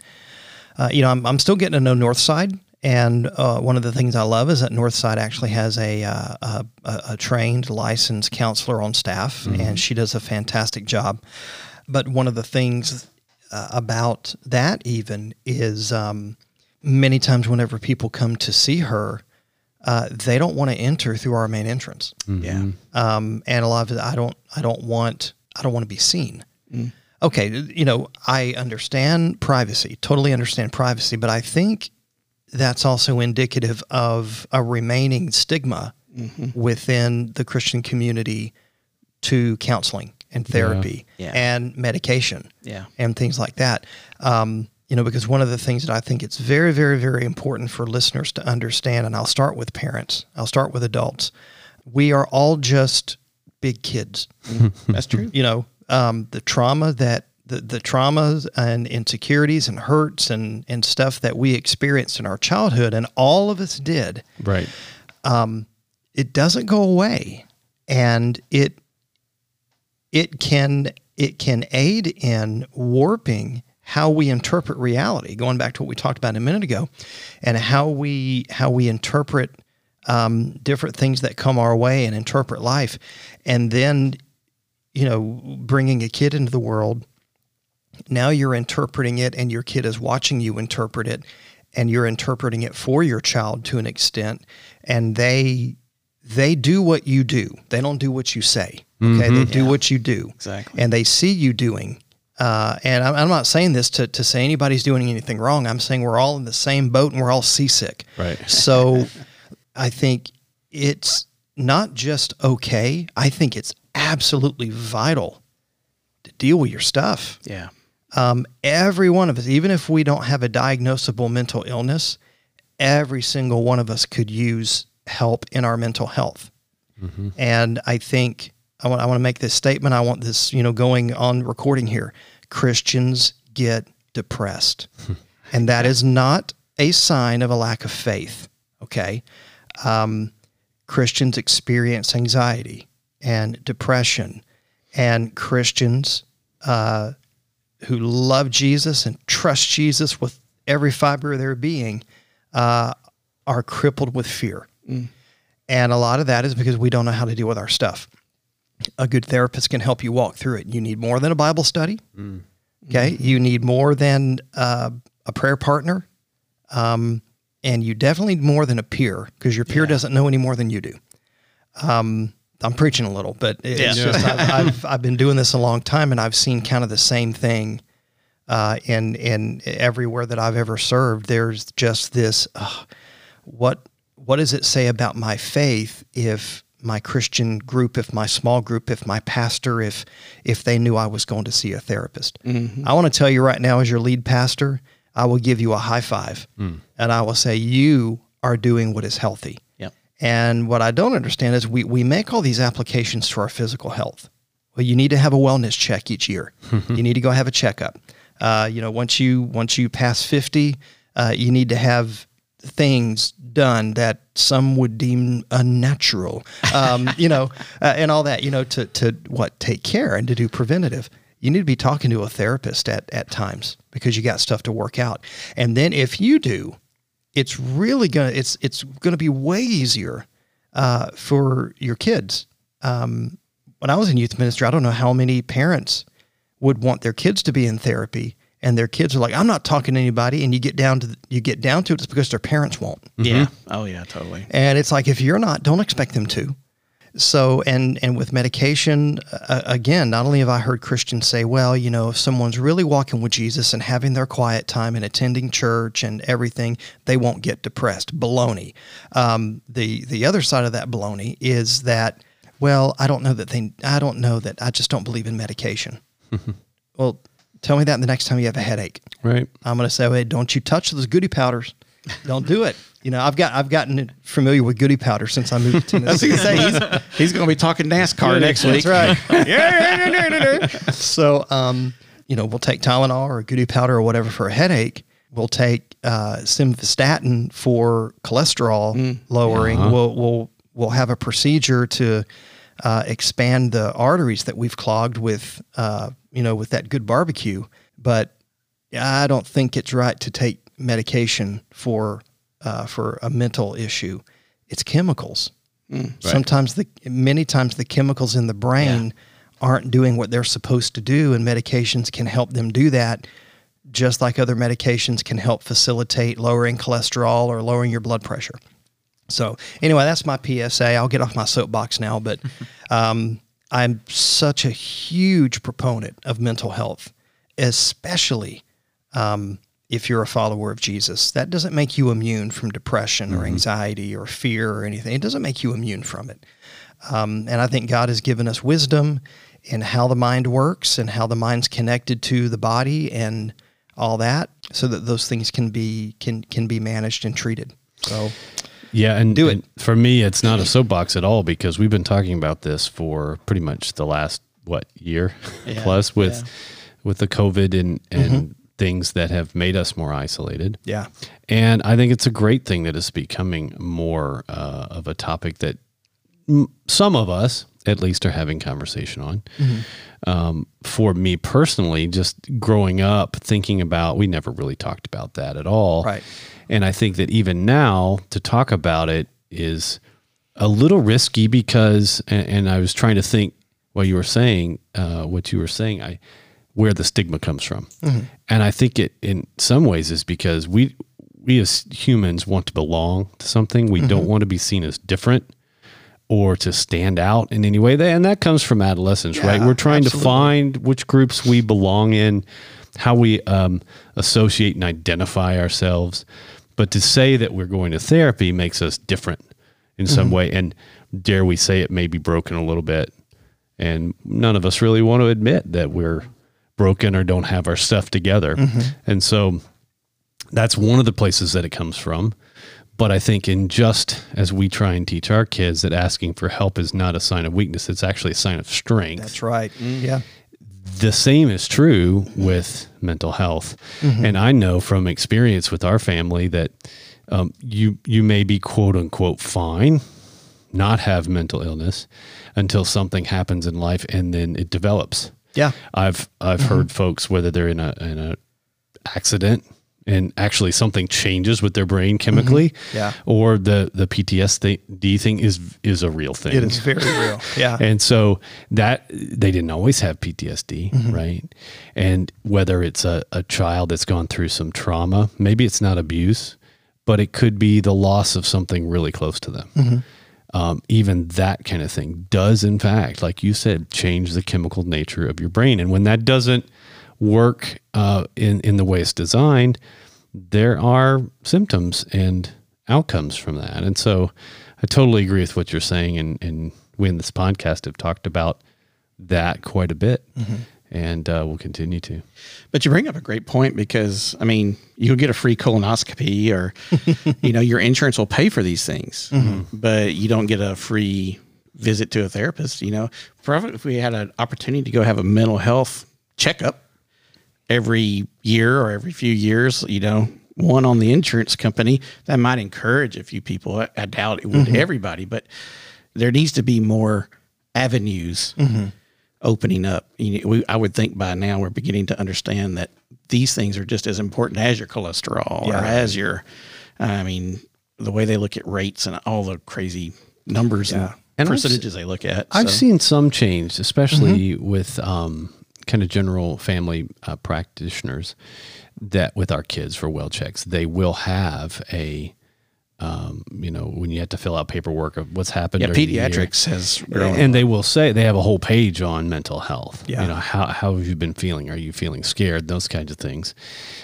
S2: uh, you know, I'm, I'm still getting to know Northside, and uh, one of the things I love is that Northside actually has a uh, a, a, trained, licensed counselor on staff, and she does a fantastic job. But one of the things uh, about that even is um, many times whenever people come to see her, uh, they don't want to enter through our main entrance.
S4: Yeah.
S2: Um, and a lot of it, I don't, I don't want, I don't want to be seen. Okay, you know, I understand privacy, totally understand privacy, but I think that's also indicative of a remaining stigma within the Christian community to counseling and therapy
S4: Yeah.
S2: and medication
S4: Yeah.
S2: and things like that. Um, you know, because one of the things that I think it's very, very, very important for listeners to understand, and I'll start with parents, I'll start with adults. We are all just big kids. (laughs)
S4: That's true.
S2: You know, um, the trauma that the, the traumas and insecurities and hurts and, and stuff that we experienced in our childhood, and all of us did,
S3: Right.
S2: Um, it doesn't go away and it it can it can aid in warping how we interpret reality going back to what we talked about a minute ago and how we how we interpret um, different things that come our way and interpret life and then you know bringing a kid into the world. Now you're interpreting it and your kid is watching you interpret it and you're interpreting it for your child to an extent and they they do what you do. They don't do what you say okay? They do what you do.
S4: Exactly.
S2: and they see you doing uh, and I'm, I'm not saying this to, to say anybody's doing anything wrong i'm saying we're all in the same boat and we're all seasick
S3: Right.
S2: so i think it's not just okay i think it's absolutely vital to deal with your stuff
S4: Yeah.
S2: um, every one of us, even if we don't have a diagnosable mental illness, every single one of us could use help in our mental health. And I think I want I want to make this statement. I want this, you know, going on recording here. Christians get depressed, and that is not a sign of a lack of faith. Okay, um, Christians experience anxiety and depression, and Christians uh, who love Jesus and trust Jesus with every fiber of their being uh, are crippled with fear. And a lot of that is because we don't know how to deal with our stuff. A good therapist can help you walk through it. You need more than a Bible study. Okay. You need more than uh, a prayer partner. Um, and you definitely need more than a peer because your peer doesn't know any more than you do. Um, I'm preaching a little, but it's
S4: Yeah.
S2: just I've, I've I've been doing this a long time, and I've seen kind of the same thing uh, in in everywhere that I've ever served. There's just this uh, what what does it say about my faith if my Christian group, if my small group, if my pastor, if if they knew I was going to see a therapist? I want to tell you right now, as your lead pastor, I will give you a high five, and I will say you are doing what is healthy.
S4: Yep.
S2: And what I don't understand is we, we make all these applications to our physical health. Well, you need to have a wellness check each year. (laughs) you need to go have a checkup. Uh, you know, once you once you pass fifty, uh, you need to have things done that some would deem unnatural. Um, you know, (laughs) uh, and all that. You know, to to what take care and to do preventative. You need to be talking to a therapist at at times because you got stuff to work out. And then if you do, it's really gonna it's it's gonna be way easier uh, for your kids. Um, when I was in youth ministry, I don't know how many parents would want their kids to be in therapy, and their kids are like, "I'm not talking to anybody." And you get down to the, you get down to it, it's because their parents won't.
S4: Yeah. Oh yeah. Totally.
S2: And it's like if you're not, don't expect them to. So and and with medication, uh, again, not only have I heard Christians say, well, you know, if someone's really walking with Jesus and having their quiet time and attending church and everything, they won't get depressed. Baloney. Um, the the other side of that baloney is that, well, I don't know that they, I don't know that I just don't believe in medication. (laughs) well, tell me that the next time you have a headache.
S3: Right.
S2: I'm going to say, hey, don't you touch those goody powders. Don't do it. You know, I've got I've gotten familiar with goody powder since I moved to (laughs)
S4: I was
S2: Tennessee.
S4: gonna say he's, he's going to be talking NASCAR next week.
S2: That's right. (laughs) so, um, you know, we'll take Tylenol or goody powder or whatever for a headache. We'll take uh, simvastatin for cholesterol lowering. We'll we'll we'll have a procedure to uh, expand the arteries that we've clogged with, uh, you know, with that good barbecue. But I don't think it's right to take medication for uh, for a mental issue. It's chemicals. Sometimes the many times the chemicals in the brain aren't doing what they're supposed to do, and medications can help them do that. Just like other medications can help facilitate lowering cholesterol or lowering your blood pressure. So anyway, that's my PSA. I'll get off my soapbox now, but (laughs) um, I'm such a huge proponent of mental health, especially um, if you're a follower of Jesus. That doesn't make you immune from depression or anxiety or fear or anything. It doesn't make you immune from it. Um, and I think God has given us wisdom in how the mind works and how the mind's connected to the body and all that, so that those things can be can can be managed and treated. So
S3: Yeah, and
S2: Do it.
S3: and for me, it's not a soapbox at all because we've been talking about this for pretty much the last what year
S4: Yeah,
S3: plus with
S4: yeah.
S3: with the COVID and and things that have made us more isolated.
S2: yeah,
S3: And I think it's a great thing that it's becoming more uh, of a topic that m- some of us, at least, are having conversation on. Um, for me personally, just growing up thinking about, we never really talked about that at all.
S2: Right.
S3: And I think that even now to talk about it is a little risky because, and, and I was trying to think while you were saying uh, what you were saying, I where the stigma comes from, and I think it in some ways is because we we as humans want to belong to something. We don't want to be seen as different or to stand out in any way. And that comes from adolescence, right? We're trying
S2: absolutely.
S3: to find which groups we belong in, how we um, associate and identify ourselves. But to say that we're going to therapy makes us different in some
S2: Mm-hmm.
S3: way. And dare we say it may be broken a little bit. And none of us really want to admit that we're broken or don't have our stuff together.
S2: Mm-hmm.
S3: And so that's one of the places that it comes from. But I think in just as we try and teach our kids that asking for help is not a sign of weakness, it's actually a sign of strength.
S2: that's right. Yeah,
S3: the same is true with mental health. And I know from experience with our family that um, you you may be quote unquote fine, not have mental illness until something happens in life and then it develops.
S2: yeah,
S3: I've I've heard folks whether they're in a in a accident and actually something changes with their brain chemically,
S2: Yeah.
S3: or the the PTSD thing is is a real thing.
S2: it is very real. Yeah, (laughs)
S3: And so that they didn't always have PTSD,
S2: Mm-hmm.
S3: right? And whether it's a, a child that's gone through some trauma, maybe it's not abuse, but it could be the loss of something really close to them.
S2: Mm-hmm.
S3: Um, even that kind of thing does, in fact, like you said, change the chemical nature of your brain. And when that doesn't work uh, in in the way it's designed, there are symptoms and outcomes from that. And so, I totally agree with what you're saying. And and we in this podcast have talked about that quite a bit, and uh, we'll continue to.
S4: But you bring up a great point because I mean, you'll get a free colonoscopy, or (laughs) you know, your insurance will pay for these things, but you don't get a free visit to a therapist. You know, probably if we had an opportunity to go have a mental health checkup every year or every few years, you know, one on the insurance company, that might encourage a few people. I, I doubt it would mm-hmm. everybody, but there needs to be more avenues mm-hmm. opening up. You know, we, I would think by now we're beginning to understand that these things are just as important as your cholesterol or as your, I mean, the way they look at rates and all the crazy numbers
S2: Yeah.
S4: and,
S3: And I've
S4: percentages they look at.
S3: I've
S4: So-
S3: seen some change, especially mm-hmm. with um, kind of general family uh, practitioners that with our kids for well checks, they will have a, um, you know, when you have to fill out paperwork of what's happened.
S4: yeah,
S3: during the year.
S4: pediatrics has grown.
S3: And they will say they have a whole page on mental health.
S2: Yeah.
S3: You know, how, how have you been feeling? Are you feeling scared? Those kinds of things.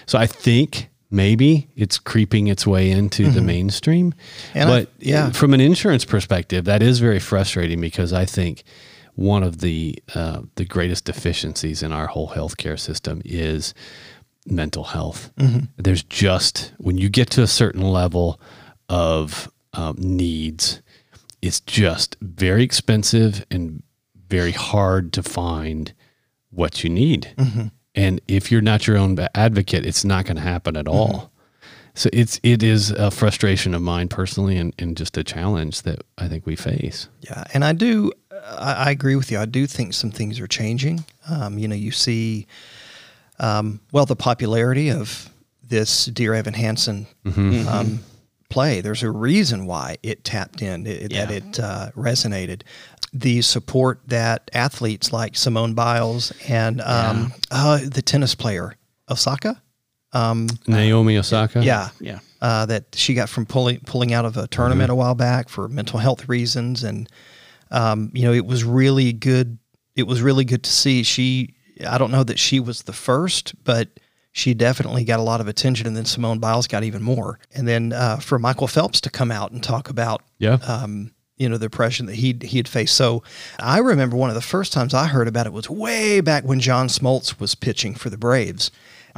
S3: So I think maybe it's creeping its way into the mainstream.
S2: Mm-hmm. And I-
S3: but
S2: yeah.
S3: from an insurance perspective, that is very frustrating because I think one of the uh, the greatest deficiencies in our whole healthcare system is mental health.
S2: Mm-hmm.
S3: There's just when you get to a certain level of um, needs, it's just very expensive and very hard to find what you need. And if you're not your own advocate, it's not going to happen at all. So it's it is a frustration of mine personally, and, and just a challenge that I think we face.
S2: Yeah, and I do. I, I agree with you. I do think some things are changing. Um, you know, you see, um, well, the popularity of this Dear Evan Hansen um, play. There's a reason why it tapped in, it, that it uh, resonated. The support that athletes like Simone Biles and um, uh, the tennis player Osaka.
S3: Naomi Osaka.
S2: Yeah,
S4: Yeah.
S2: uh, that she got from pulling pulling out of a tournament a while back for mental health reasons, and um, you know it was really good. It was really good to see. She, I don't know that she was the first, but she definitely got a lot of attention, and then Simone Biles got even more. And then uh, for Michael Phelps to come out and talk about
S3: Yeah.
S2: um, you know, the depression that he he had faced. So I remember one of the first times I heard about it was way back when John Smoltz was pitching for the Braves,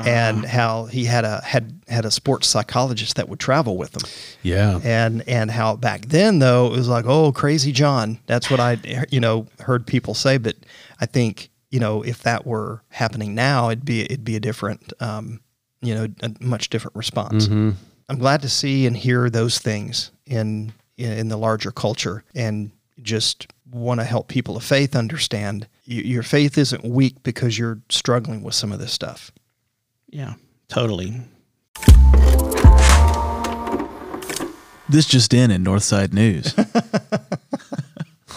S2: and how he had a had had a sports psychologist that would travel with him,
S3: yeah.
S2: and and how back then though it was like oh crazy John. That's what I you know heard people say, but I think you know if that were happening now, it'd be it'd be a different um, you know a much different response. I'm glad to see and hear those things in in, in the larger culture, and just want to help people of faith understand your faith isn't weak because you're struggling with some of this stuff.
S4: Yeah. Totally.
S1: This just in in Northside News. (laughs)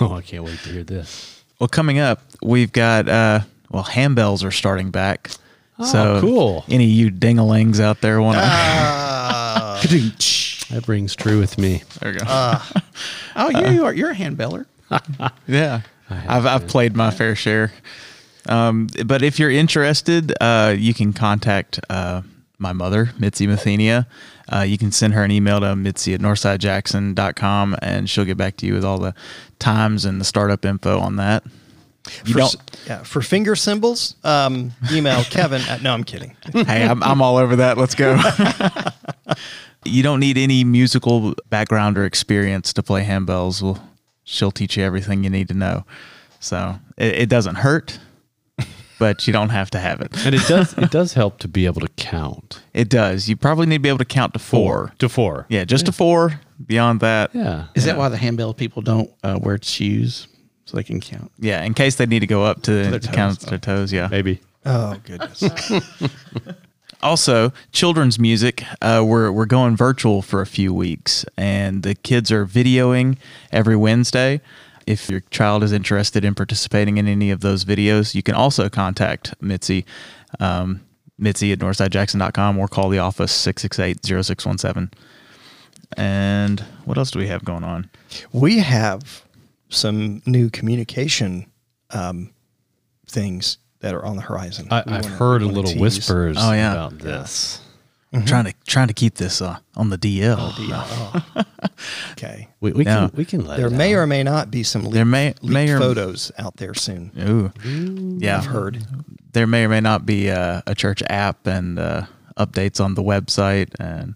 S3: Oh, I can't wait to hear this.
S1: well, coming up, we've got uh, well, handbells are starting back. Ah, so
S3: cool.
S1: Any of you dingalings out there want to? Ah. (laughs)
S3: That brings true with me.
S1: there we go. Ah.
S4: Oh, you, you are. You're a handbeller. (laughs)
S1: Yeah, I've I've played my fair share. Um, but if you're interested, uh, you can contact uh, my mother, Mitzi Mathenia. Uh, you can send her an email to mitzi at northsidejackson.com and she'll get back to you with all the times and the startup info on that. You
S2: For,
S1: don't,
S2: yeah, for finger cymbals, um, email (laughs) Kevin. At, no, I'm kidding.
S1: hey, I'm, I'm all over that. Let's go. (laughs) you don't need any musical background or experience to play handbells. Well, she'll teach you everything you need to know. So it, it doesn't hurt, but you don't have to have it.
S3: And it does it (laughs) does help to be able to count.
S1: It does. You probably need to be able to count to four.
S3: To four.
S1: Yeah, just to four. Beyond that,
S3: Yeah.
S4: Is that why the handbell people don't uh, wear shoes so they can count?
S1: yeah. In case they need to go up to,
S4: their
S1: to count
S4: toes.
S1: their toes. Yeah.
S3: Maybe.
S2: Oh goodness. (laughs)
S1: Also, children's music. Uh, we're we're going virtual for a few weeks, and the kids are videoing every Wednesday. If your child is interested in participating in any of those videos, you can also contact Mitzi, um, Mitzi at northsidejackson.com or call the office 668-0617. And what else do we have going on?
S2: we have some new communication um, things that are on the horizon.
S3: I, I've heard a little
S2: tease.
S3: whispers
S1: Oh, yeah.
S3: about this.
S1: Trying to trying to keep this uh, on the DL.
S2: Yeah, oh. (laughs) okay.
S3: We, we
S1: Yeah.
S3: can we can let
S2: There
S3: it
S2: may
S3: out.
S2: or may not be some leaked,
S1: There may-
S2: leaked
S1: may or-
S2: photos out there soon.
S1: Ooh, yeah.
S2: I've heard.
S1: there may or may not be a, a church app and uh, updates on the website and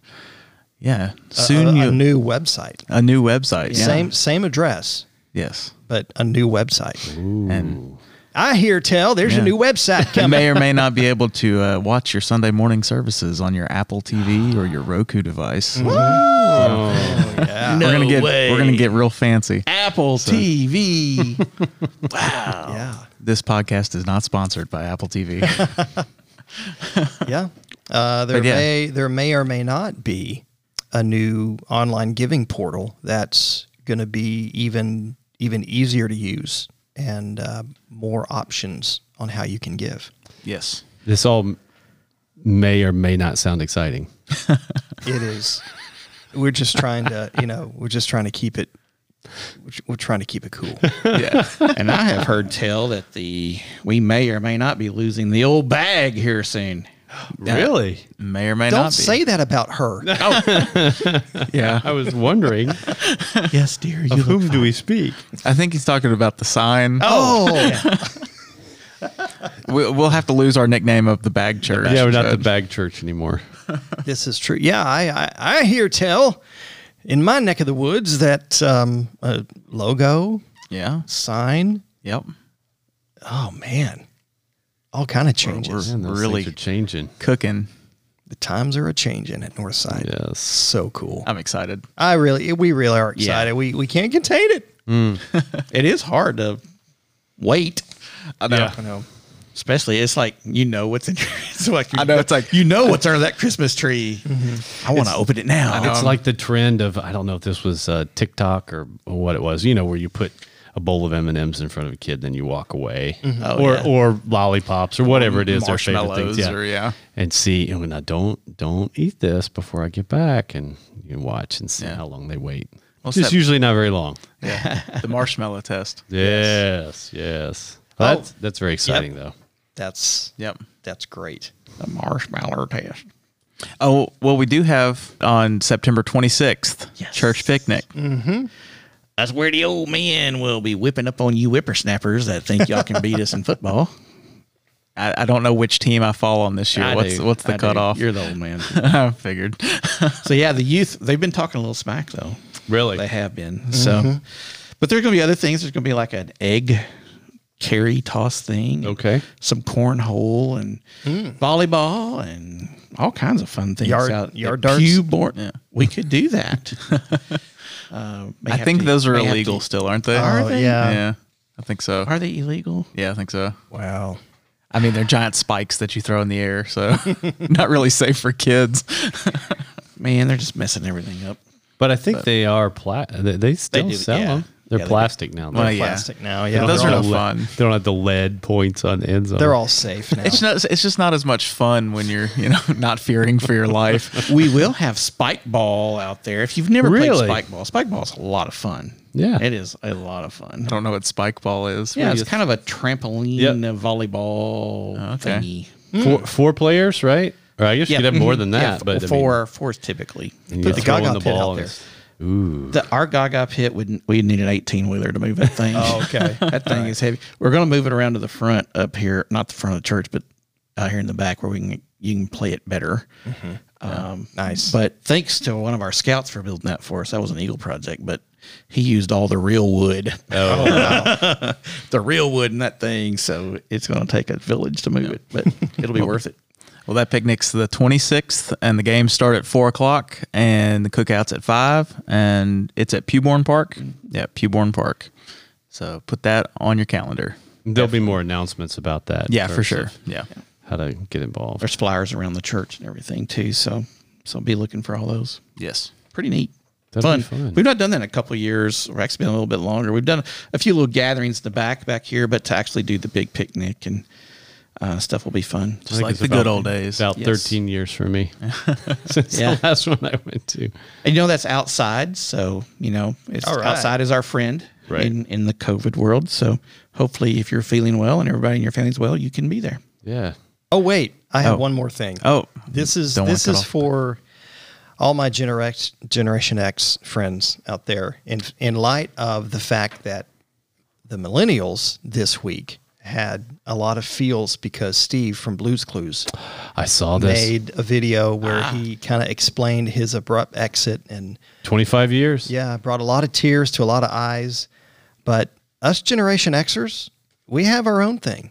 S1: yeah soon
S2: a,
S1: you
S2: a new website.
S1: a new website yeah.
S2: Same same address,
S1: yes
S2: but a new website.
S1: and
S2: I hear tell there's
S1: Yeah.
S2: a new website (laughs)
S1: you may or may not be able to uh, watch your Sunday morning services on your Apple TV or your Roku device.
S2: yeah. (laughs)
S1: we're gonna get we're gonna get real fancy.
S4: Apple TV. (laughs) wow.
S2: yeah.
S1: This podcast is not sponsored by Apple TV.
S2: Yeah. Uh, there
S1: yeah.
S2: may there may or may not be a new online giving portal that's going to be even even easier to use and uh, more options on how you can give.
S1: yes.
S3: This all may or may not sound exciting. (laughs)
S2: It is. We're just trying to, you know, we're just trying to keep it. We're, we're trying to keep it cool.
S1: Yeah.
S4: and I have heard tell that the we may or may not be losing the old bag here soon.
S3: Really?
S1: may or may not.
S2: Don't
S1: not be.
S2: say that about her. (laughs) (laughs)
S1: yeah.
S3: I was wondering
S4: Yes, dear. You
S3: of whom do we speak?
S1: I think he's talking about the sign.
S2: Oh, (laughs)
S1: We, we'll have to lose our nickname of the Bag Church.
S3: Yeah, we're not the bag church anymore.
S2: this is true. Yeah, I, I, I hear tell in my neck of the woods that um, a logo,
S1: Yeah.
S2: sign,
S1: Yep.
S2: oh man, all kind of changes.
S3: Man, those
S1: really-
S3: things are changing.
S1: Cooking.
S2: the times are a changing at Northside.
S3: Yes.
S2: So cool.
S1: I'm excited.
S2: I really, we really are
S4: Yeah.
S2: excited. We we can't contain it. (laughs)
S4: It is hard to wait.
S1: I know.
S2: I know.
S4: Especially, it's like you know what's in. (laughs) It's like
S1: I know, it's like-
S4: you know what's under that Christmas tree. I want to open it now.
S3: It's like the trend of I don't know if this was uh, TikTok or what it was. You know, where you put a bowl of M and M's in front of a kid, then you walk away, mm-hmm.
S4: Oh,
S3: or
S4: yeah.
S3: or lollipops or whatever it is, their favorite things. Yeah,
S1: or yeah.
S3: and see, and now don't don't eat this before I get back, and you watch and see
S1: Yeah.
S3: how long they wait.
S1: What's
S3: It's usually not very long.
S1: Yeah. (laughs) the marshmallow test.
S3: Yes, yes.
S2: Oh.
S3: That's that's very exciting though.
S2: That's
S1: Yep.
S2: that's great.
S4: The marshmallow test.
S1: Oh, well, we do have on September 26th,
S4: Yes.
S1: church picnic. Mm-hmm.
S4: That's where the old men will be whipping up on you whippersnappers that think y'all can beat us in football. (laughs)
S1: I, I don't know which team I fall on this year.
S4: I
S1: what's
S4: do.
S1: what's the
S4: I do.
S1: cutoff?
S4: You're the old man. (laughs)
S1: I figured. (laughs)
S4: so yeah, the youth they've been talking a little smack though.
S3: Really?
S4: They have been. Mm-hmm. So, but there's going to be other things. There's going to be like an egg carry toss thing.
S3: Okay.
S4: Some cornhole and mm. volleyball and all kinds of fun things
S2: Yard-
S4: out
S2: yard darts?
S4: Pew Born-
S1: Yeah.
S4: We could do that. Uh,
S1: I think
S4: to-
S1: those are illegal
S4: to-
S1: still, aren't they?
S4: Are
S2: Oh,
S4: they?
S2: yeah.
S1: Yeah, I think so.
S4: Are they illegal?
S1: Yeah, I think so.
S2: Wow.
S1: I mean, they're giant spikes that you throw in the air, so (laughs) not really safe for kids.
S4: Man, they're just messing everything up.
S3: But I think they are pla- they, they still
S4: do,
S3: sell
S4: yeah.
S3: them. They're
S4: Yeah, they do.
S3: plastic now.
S1: Well,
S3: though.
S1: yeah.
S2: Plastic now.
S3: They
S2: Yeah.
S3: don't
S1: those
S3: have
S1: are
S3: the
S1: no
S3: le-
S1: fun.
S3: They don't have the lead points on the end zone.
S2: They're all safe (laughs) now.
S1: It's not. It's just not as much fun when you're, you know, (laughs) not fearing for your life. (laughs)
S4: we will have spike ball out there. If you've never
S3: Really?
S4: played spike ball, spike ball is a lot of fun.
S3: Yeah.
S4: it is a lot of fun.
S1: I don't know what spike ball is.
S4: Yeah, it's
S1: do
S4: kind of a trampoline
S3: Yep.
S4: volleyball
S1: okay.
S4: thingy.
S3: four, hmm. four players, right? Or I guess you could have more than that.
S4: f-
S3: but I mean,
S4: four, four is typically.
S3: and
S2: Put
S3: you
S2: the
S3: throw in
S2: Gaga pit out there.
S3: Ooh,
S4: The, our Gaga pit would we need an eighteen wheeler to move that thing.
S2: Oh, okay. (laughs)
S4: that thing is heavy. We're going to move it around to the front up here, not the front of the church, but out here in the back where we can you can play it better. Um,
S2: Nice.
S4: But thanks to one of our scouts for building that for us. That was an Eagle project, but he used all the real wood.
S3: oh, (laughs)
S4: the real wood in that thing. So it's going to take a village to move it, but it'll be (laughs) worth it.
S1: Well, that picnic's the 26th, and the games start at four o'clock, and the cookout's at five, and it's at Pewborn Park. Mm-hmm. Yeah, Pewborn Park. So put that on your calendar.
S3: there'll be more announcements about that.
S1: Yeah, for sure. Yeah.
S3: How to get involved.
S4: There's flyers around the church and everything too. So so be looking for all those.
S1: Yes.
S4: Pretty neat.
S3: That'd
S4: fun.
S3: be fun.
S4: We've not done that in a couple of years, or actually been a little bit longer. We've done a few little gatherings in the back back here, but to actually do the big picnic and uh, stuff will be fun.
S1: Just like the good old days.
S3: About
S4: Yes.
S3: 13 years for me (laughs) (laughs) since
S4: Yeah.
S3: the last one I went to.
S4: And you know that's outside, so you know it's
S2: All right.
S4: outside is our friend
S3: Right.
S4: in in the COVID world. So hopefully, if you're feeling well and everybody in your family's well, you can be there.
S3: Yeah.
S2: Oh wait, I have
S1: Oh.
S2: one more thing.
S1: Oh,
S2: this is
S1: don't
S2: this is
S1: off.
S2: for all my Generex, Generation X friends out there. In in light of the fact that the millennials this week had a lot of feels because Steve from Blue's Clues
S3: I saw this.
S2: made a video where ah. he kind of explained his abrupt exit and
S3: 25 years.
S2: yeah, brought a lot of tears to a lot of eyes. But us Generation Xers, we have our own thing.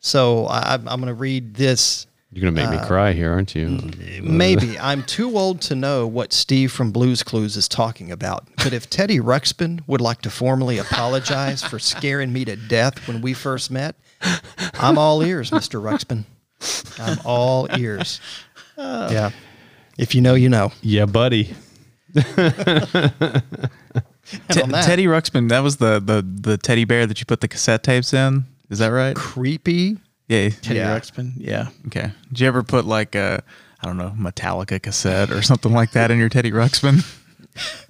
S2: So I, I'm going to read this.
S3: You're going to make
S2: Uh,
S3: me cry here, aren't you?
S2: Maybe (laughs) I'm too old to know what Steve from Blue's Clues is talking about. But if Teddy Ruxpin would like to formally apologize for scaring me to death when we first met, I'm all ears, Mr. Ruxpin. I'm all ears. Yeah. If you know, you know.
S3: Yeah, buddy. (laughs)
S1: Te-
S2: on that-
S1: Teddy Ruxpin, that was the, the the teddy bear that you put the cassette tapes in. Is that right?
S2: Creepy.
S1: Yeah.
S4: Teddy
S2: Yeah.
S4: Ruxpin, yeah.
S1: Okay. Did you ever put like a, I don't know, Metallica cassette or something like that in your Teddy Ruxpin? (laughs)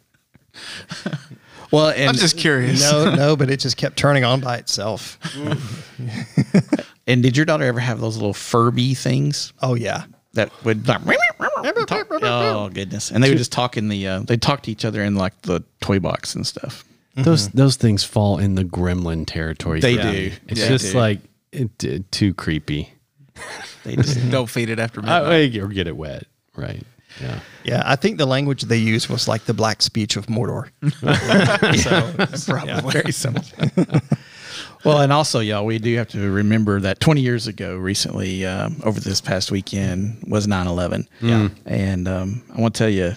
S4: Well, and
S1: I'm just curious.
S2: No, no, but it just kept turning on by itself. (laughs)
S4: and did your daughter ever have those little Furby things
S2: Oh, yeah.
S4: that would like, (laughs) talk? Oh goodness! And they would just talk in the uh, they talk to each other in like the toy box and stuff.
S3: Those those things fall in the gremlin territory.
S4: They
S3: for me.
S4: do.
S3: It's
S4: They
S3: just
S4: do.
S3: like it, it- too creepy.
S4: They just (laughs)
S1: Don't feed it after
S3: I,
S1: midnight.
S3: or get it wet. Right. Yeah.
S2: Yeah, I think the language they used was like the black speech of Mordor. (laughs) so, (laughs)
S4: Probably very similar. well, and also, y'all, we do have to remember that 20 years ago, recently, um, over this past weekend, was 9 11. Yeah. And um, I want to tell you,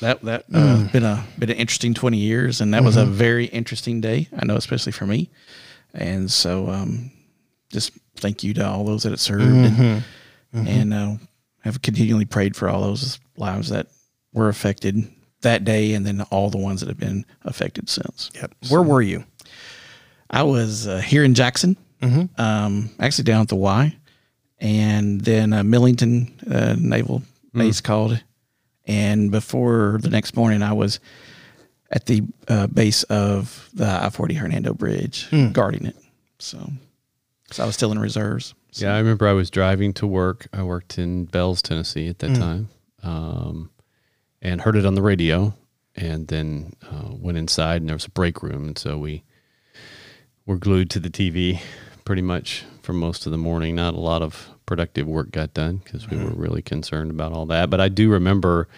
S4: that that uh, been a been an interesting 20 years, and that was a very interesting day. I know, especially for me. And so, um, just thank you to all those that it served, and, and uh, have continually prayed for all those lives that were affected that day, and then all the ones that have been affected since.
S2: Yep. Where were you?
S4: I was uh, here in Jackson, um, actually down at the Y, and then uh, Millington uh, Naval Base called, and before the next morning, I was at the uh, base of the I forty Hernando Bridge, guarding it. So, so I was still in reserves. So,
S3: Yeah, I remember I was driving to work. I worked in Bells, Tennessee at that time, um, and heard it on the radio. And then uh, went inside, and there was a break room, and so we were glued to the TV pretty much for most of the morning. Not a lot of productive work got done because we were really concerned about all that. But I do remember,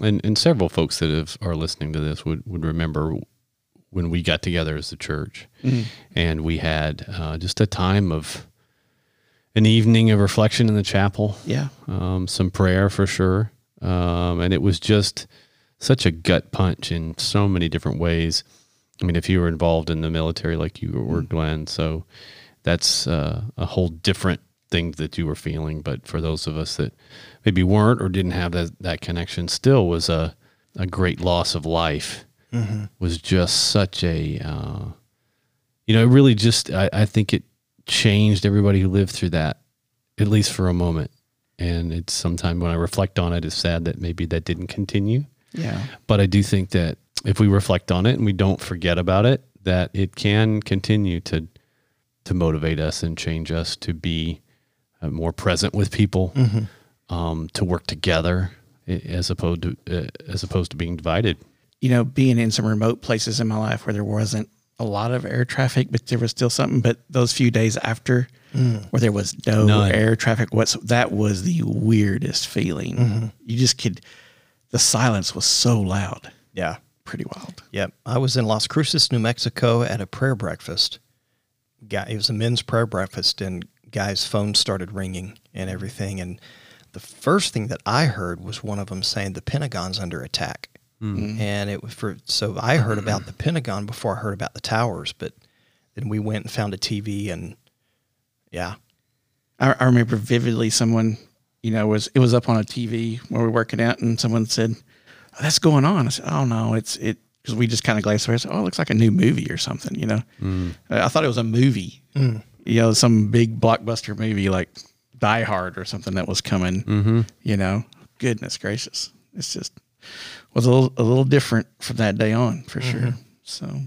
S3: and, and several folks that have, are listening to this would, would remember when we got together as a church, and we had uh, just a time of an evening of reflection in the chapel.
S4: yeah,
S3: Um, some prayer for sure. Um, and it was just such a gut punch in so many different ways. I mean, if you were involved in the military like you were, Glenn, so that's uh, a whole different thing that you were feeling. But for those of us that maybe weren't or didn't have that, that connection, still was a, a great loss of life. Was just such a, uh, you know, it really just, I, I think it changed everybody who lived through that, at least for a moment. And it's sometimes when I reflect on it, it's sad that maybe that didn't continue.
S4: yeah,
S3: But I do think that if we reflect on it and we don't forget about it, that it can continue to to motivate us and change us to be uh, more present with people, um, to work together as opposed to uh, as opposed to being divided.
S4: You know, being in some remote places in my life where there wasn't a lot of air traffic, but there was still something. But those few days after, mm. where there was no
S3: None.
S4: air traffic, what's that was the weirdest feeling. Mm-hmm. You just could. The silence was so loud,
S2: Yeah.
S4: pretty wild.
S2: Yep. I was in Las Cruces, New Mexico at a prayer breakfast. Guy, it was a men's prayer breakfast, and guys' phones started ringing and everything. And the first thing that I heard was one of them saying the Pentagon's under attack. Mm-hmm. Mm-hmm. And it was for so I heard mm-hmm. about the Pentagon before I heard about the towers, but then we went and found a TV, and yeah,
S4: I, I remember vividly someone, you know, was it was up on a TV where we were working out, and someone said, oh, "That's going on." I said, "Oh no, it's it." Because we just kind of glanced over. I said, "Oh, it looks like a new movie or something." You know, I I thought it was a movie. Mm. You know, some big blockbuster movie like Die Hard or something that was coming. Mm-hmm. You know, goodness gracious, it's just was a little a little different from that day on for sure. So,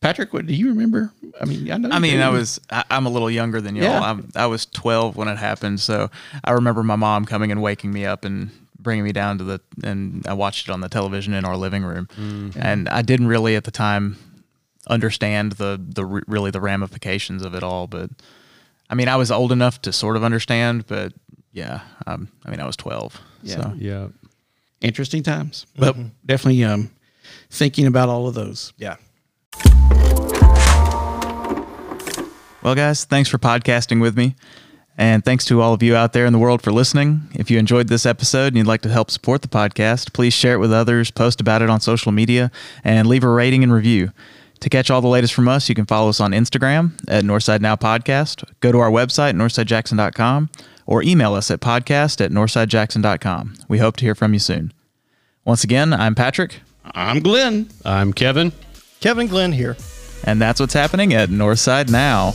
S4: Patrick, what do you remember? I mean, I know.
S1: I mean,
S4: do.
S1: I was I, I'm a little younger than y'all.
S4: Yeah.
S1: I'm, I was 12 when it happened, so I remember my mom coming and waking me up and bringing me down to the and I watched it on the television in our living room, and I didn't really at the time understand the the really the ramifications of it all. But I mean, I was old enough to sort of understand, but yeah, um, I mean, I was 12.
S4: Yeah.
S1: So
S3: Yeah.
S4: Interesting times, but definitely um, thinking about all of those.
S2: yeah.
S1: Well, guys, thanks for podcasting with me. And thanks to all of you out there in the world for listening. If you enjoyed this episode and you'd like to help support the podcast, please share it with others, post about it on social media, and leave a rating and review. To catch all the latest from us, you can follow us on Instagram at Northside Now Podcast, go to our website, northsidejackson.com, or email us at podcast at northsidejackson.com. We hope to hear from you soon. Once again, I'm Patrick,
S4: I'm Glenn.
S3: I'm Kevin.
S2: Kevin Glenn here.
S1: and that's what's happening at Northside Now.